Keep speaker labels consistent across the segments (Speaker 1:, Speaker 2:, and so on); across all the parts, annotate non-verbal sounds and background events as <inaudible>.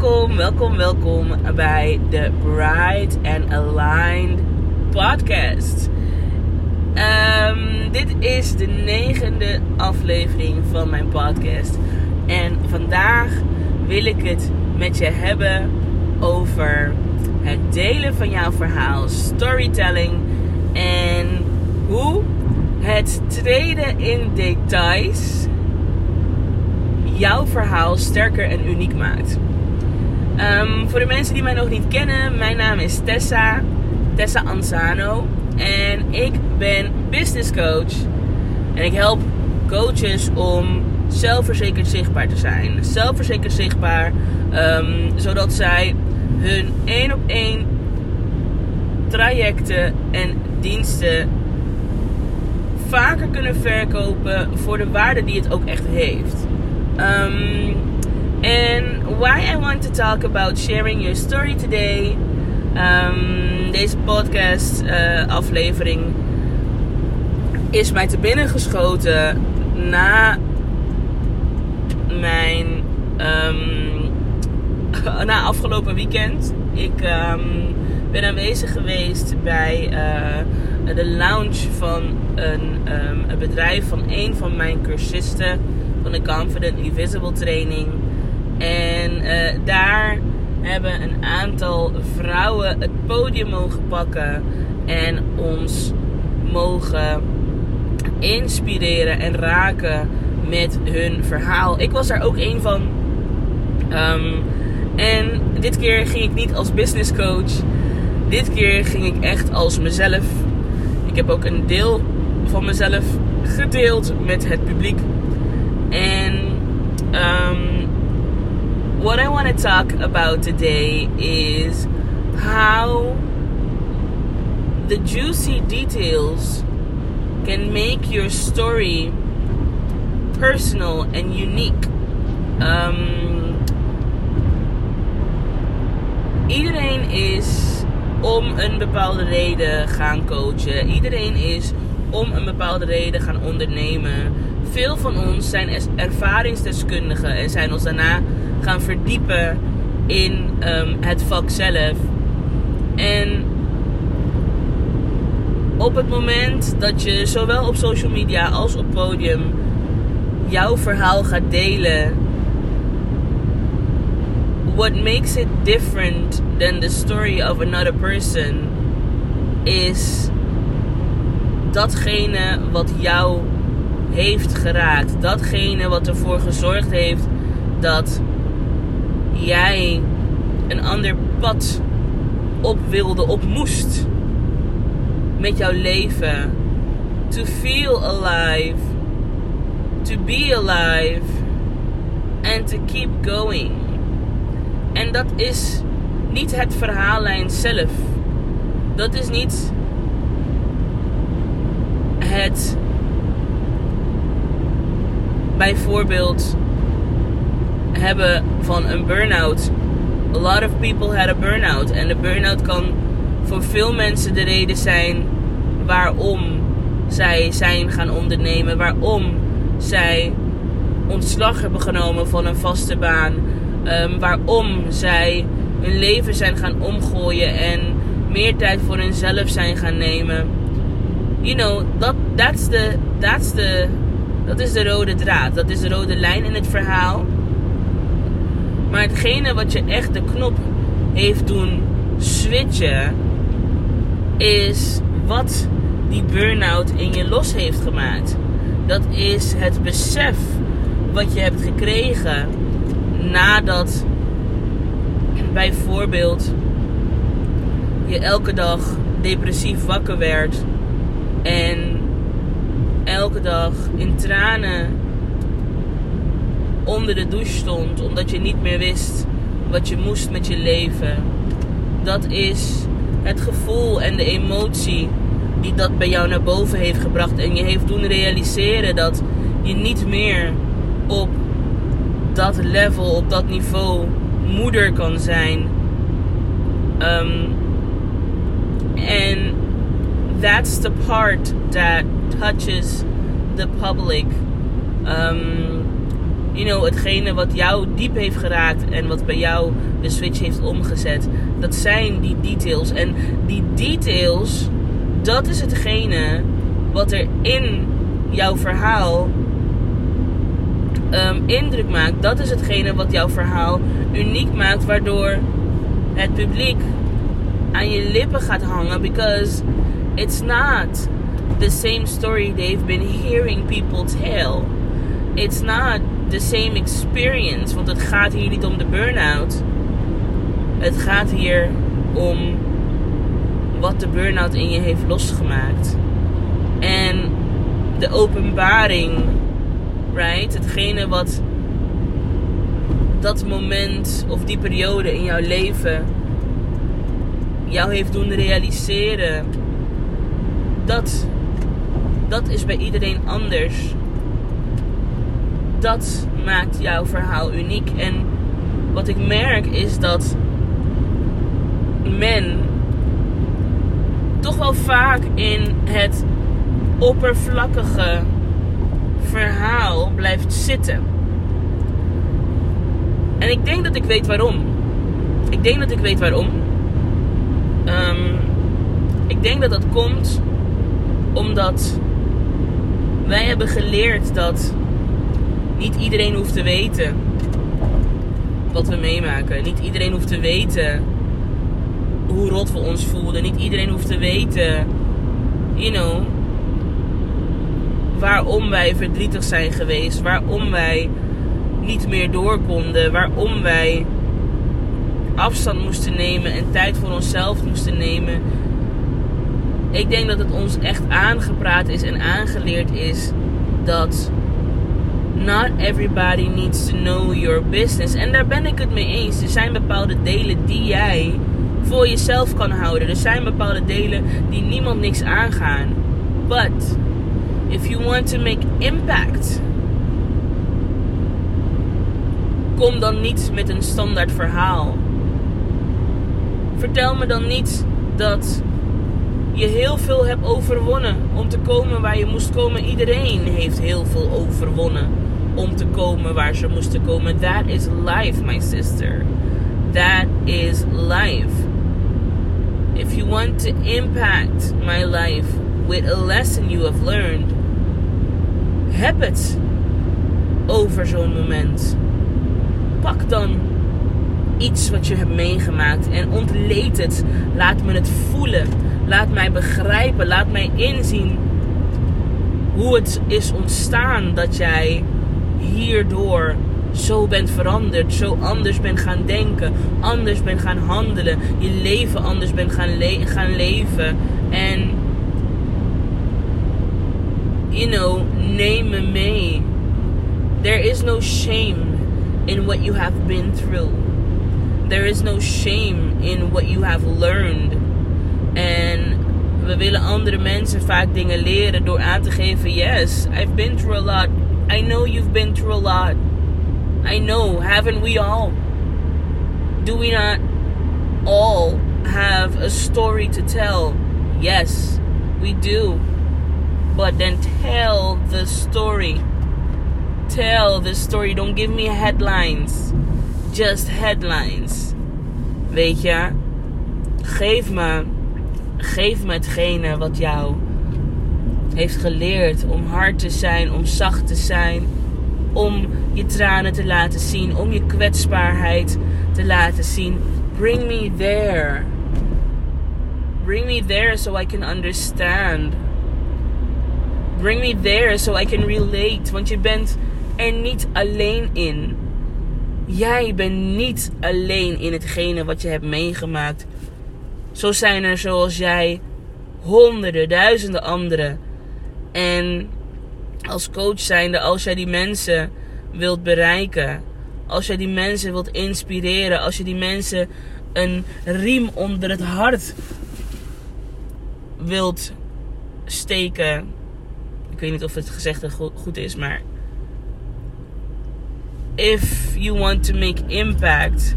Speaker 1: Welkom, welkom, welkom bij de Bright and Aligned podcast. Ehm, dit is de negende aflevering van mijn podcast. En vandaag wil ik het met je hebben over het delen van jouw verhaal, storytelling en hoe het treden in details jouw verhaal sterker en uniek maakt. Ehm, voor de mensen die mij nog niet kennen, mijn naam is Tessa, Tessa Anzano. En ik ben business coach. En ik help coaches om zelfverzekerd zichtbaar te zijn. Zelfverzekerd zichtbaar, ehm, zodat zij hun één op één trajecten en diensten vaker kunnen verkopen voor de waarde die het ook echt heeft. Um, and why I want to talk about sharing your story today. Um, deze podcast uh, aflevering is mij te binnen geschoten na mijn um, <laughs> na afgelopen weekend. Ik um, ben aanwezig geweest bij uh, de launch van een, um, een bedrijf van een van mijn cursisten van de Confident Invisible training. En uh, daar hebben een aantal vrouwen het podium mogen pakken en ons mogen inspireren en raken met hun verhaal. Ik was daar ook een van. Um, en dit keer ging ik niet als business coach. Dit keer ging ik echt als mezelf. Ik heb ook een deel van mezelf gedeeld met het publiek. En um, what I want to talk about today is how the juicy details can make your story personal and unique. Um, iedereen is om een bepaalde reden gaan coachen. Iedereen is om een bepaalde reden gaan ondernemen. Veel van ons zijn ervaringsdeskundigen en zijn ons daarna gaan verdiepen in um, het vak zelf. En op het moment dat je zowel op social media als op podium jouw verhaal gaat delen, what makes it different than the story of another person is datgene wat jou heeft geraakt. Datgene wat ervoor gezorgd heeft dat jij een ander pad op wilde, op moest. Met jouw leven. To feel alive. To be alive. And to keep going. En dat is niet het verhaallijn zelf. Dat is niet het bijvoorbeeld hebben van een burn-out. A lot of people had a burn-out. En de burn-out kan voor veel mensen de reden zijn waarom zij zijn gaan ondernemen. Waarom zij ontslag hebben genomen van een vaste baan. Um, waarom zij hun leven zijn gaan omgooien en meer tijd voor hunzelf zijn gaan nemen. You know, that, that's the, that's the, dat is de rode draad. Dat is de rode lijn in het verhaal. Maar hetgene wat je echt de knop heeft doen switchen, is wat die burn-out in je los heeft gemaakt. Dat is het besef wat je hebt gekregen nadat bijvoorbeeld je elke dag depressief wakker werd en elke dag in tranen onder de douche stond omdat je niet meer wist wat je moest met je leven. Dat is het gevoel en de emotie die dat bij jou naar boven heeft gebracht en je heeft doen realiseren dat je niet meer op dat level, op dat niveau moeder kan zijn. Um, and that's the part that touches the public. Um, you know, hetgene wat jou diep heeft geraakt en wat bij jou de switch heeft omgezet. Dat zijn die details. En die details, dat is hetgene wat er in jouw verhaal um, indruk maakt. Dat is hetgene wat jouw verhaal uniek maakt, waardoor het publiek aan je lippen gaat hangen. Because it's not the same story they've been hearing people tell. It's not the same experience. Want het gaat hier niet om de burn-out. Het gaat hier om wat de burn-out in je heeft losgemaakt. En de openbaring, right? Hetgene wat dat moment of die periode in jouw leven jou heeft doen realiseren. Dat, dat is bij iedereen anders. Dat maakt jouw verhaal uniek. En wat ik merk is dat men toch wel vaak in het oppervlakkige verhaal blijft zitten. En ik denk dat ik weet waarom. Ik denk dat ik weet waarom. Um, ik denk dat dat komt omdat wij hebben geleerd dat niet iedereen hoeft te weten wat we meemaken. Niet iedereen hoeft te weten hoe rot we ons voelden. Niet iedereen hoeft te weten, you know, waarom wij verdrietig zijn geweest. Waarom wij niet meer door konden. Waarom wij afstand moesten nemen en tijd voor onszelf moesten nemen. Ik denk dat het ons echt aangepraat is en aangeleerd is dat not everybody needs to know your business. En daar ben ik het mee eens. Er zijn bepaalde delen die jij voor jezelf kan houden. Er zijn bepaalde delen die niemand niks aangaan. But if you want to make impact, kom dan niet met een standaard verhaal. Vertel me dan niet dat je heel veel hebt overwonnen om te komen waar je moest komen. Iedereen heeft heel veel overwonnen om te komen waar ze moesten komen. That is life, my sister. That is life. If you want to impact my life with a lesson you have learned, heb het over zo'n moment. Pak dan iets wat je hebt meegemaakt en ontleed het. Laat me het voelen. Laat mij begrijpen. Laat mij inzien hoe het is ontstaan dat jij hierdoor zo bent veranderd, zo anders bent gaan denken, anders bent gaan handelen, je leven anders bent gaan, gaan leven. En, you know, neem me mee. There is no shame in what you have been through. There is no shame in what you have learned. En we willen andere mensen vaak dingen leren door aan te geven: Yes, I've been through a lot. I know you've been through a lot. I know, haven't we all? Do we not all have a story to tell? Yes, we do. But then tell the story. Tell the story. Don't give me headlines. Just headlines. Weet je? Geef me, geef me hetgene wat jou heeft geleerd om hard te zijn, om zacht te zijn, om je tranen te laten zien, om je kwetsbaarheid te laten zien. Bring me there. Bring me there so I can understand. Bring me there so I can relate. Want je bent er niet alleen in. Jij bent niet alleen in hetgene wat je hebt meegemaakt. Zo zijn er zoals jij honderden, duizenden anderen. En als coach zijnde, als jij die mensen wilt bereiken, als jij die mensen wilt inspireren, als je die mensen een riem onder het hart wilt steken. Ik weet niet of het gezegde goed is, maar if you want to make impact,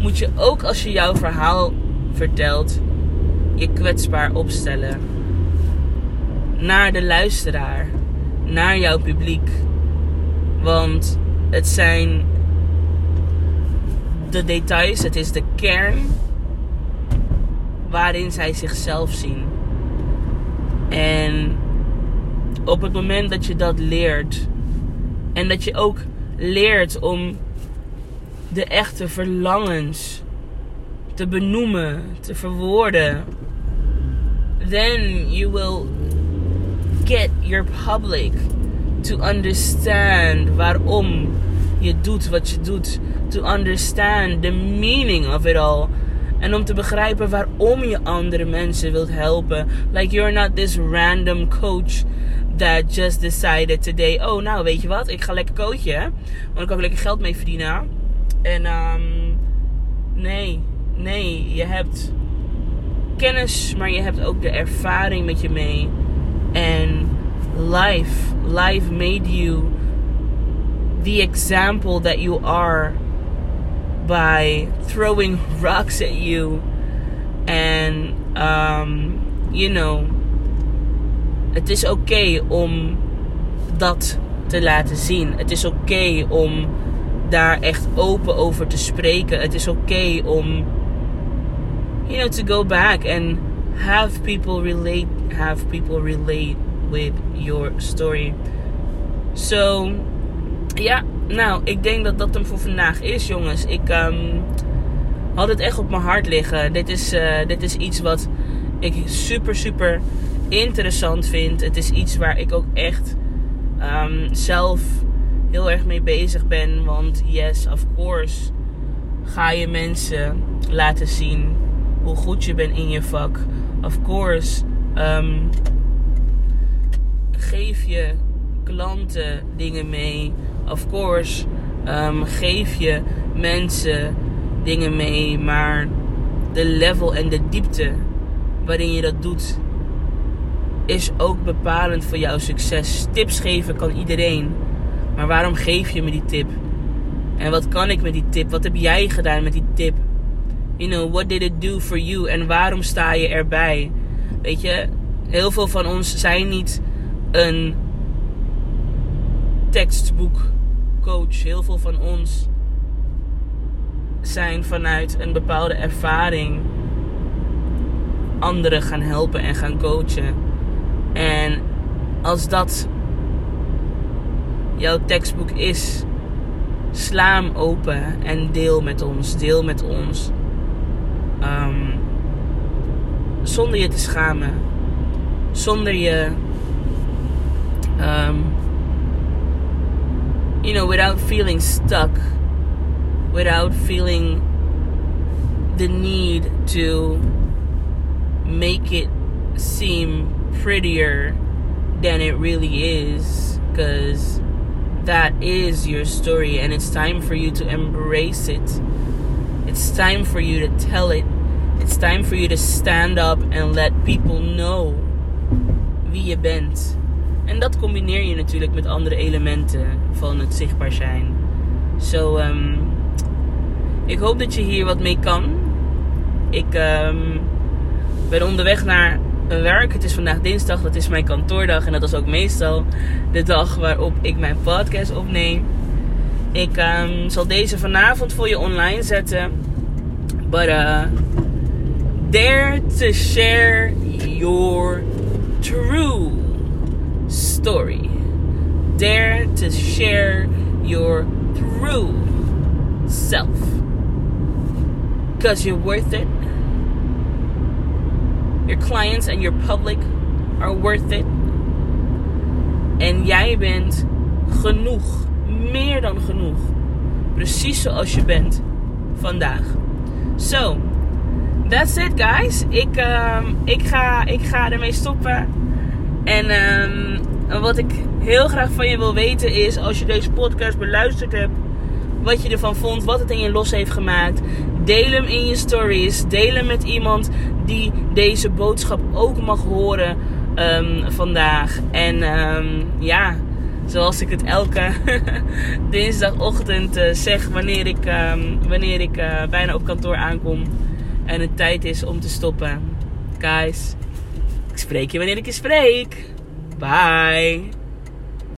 Speaker 1: moet je ook als je jouw verhaal vertelt, je kwetsbaar opstellen naar de luisteraar naar jouw publiek. Want het zijn de details, het is de kern waarin zij zichzelf zien. En op het moment dat je dat leert en dat je ook leert om de echte verlangens te benoemen, te verwoorden, then you will get your public to understand waarom je doet wat je doet. To understand the meaning of it all. En om te begrijpen waarom je andere mensen wilt helpen. Like you're not this random coach that just decided today: oh, nou weet je wat, ik ga lekker coachen. Want ik kan lekker geld mee verdienen. En um, nee, nee, je hebt kennis, maar je hebt ook de ervaring met je mee. En life, life made you the example that you are by throwing rocks at you and um, you know het is oké om dat te laten zien. Het is oké om daar echt open over te spreken. Het is oké om, you know, to go back and have people relate, have people relate with your story. So, ja, nou, ik denk dat dat hem voor vandaag is, jongens. Ik um, had het echt op mijn hart liggen. Dit is, uh, dit is iets wat ik super, super interessant vind. Het is iets waar ik ook echt um, zelf heel erg mee bezig ben. Want yes, of course, ga je mensen laten zien hoe goed je bent in je vak. Of course, um, geef je klanten dingen mee. Of course, um, geef je mensen dingen mee. Maar de level en de diepte waarin je dat doet, is ook bepalend voor jouw succes. Tips geven kan iedereen. Maar waarom geef je me die tip? En wat kan ik met die tip? Wat heb jij gedaan met die tip? You know, what did it do for you? En waarom sta je erbij? Weet je, heel veel van ons zijn niet een tekstboekcoach. Heel veel van ons zijn vanuit een bepaalde ervaring anderen gaan helpen en gaan coachen. En als dat jouw tekstboek is, sla hem open en deel met ons. Deel met ons. Um, zonder je te schamen. Zonder je. Um, you know, without feeling stuck. Without feeling the need to make it seem prettier than it really is. Because that is your story, and it's time for you to embrace it. It's time for you to tell it. It's time for you to stand up and let people know wie je bent. En dat combineer je natuurlijk met andere elementen van het zichtbaar zijn. So, um, ik hoop dat je hier wat mee kan. Ik um, ben onderweg naar werk. Het is vandaag dinsdag, dat is mijn kantoordag. En dat is ook meestal de dag waarop ik mijn podcast opneem. Ik um, zal deze vanavond voor je online zetten. But uh, dare to share your true story. Dare to share your true self. Because you're worth it. Your clients and your public are worth it. En jij bent genoeg. Meer dan genoeg. Precies zoals je bent vandaag. So, that's it guys. Ik, um, ik, ga, ik ga ermee stoppen. En um, wat ik heel graag van je wil weten is, als je deze podcast beluisterd hebt, wat je ervan vond, wat het in je los heeft gemaakt. Deel hem in je stories. Deel hem met iemand die deze boodschap ook mag horen um, vandaag. En ja, zoals ik het elke <laughs> dinsdagochtend uh, zeg wanneer ik, um, wanneer ik uh, bijna op kantoor aankom en het tijd is om te stoppen. Guys, ik spreek je wanneer ik je spreek. Bye.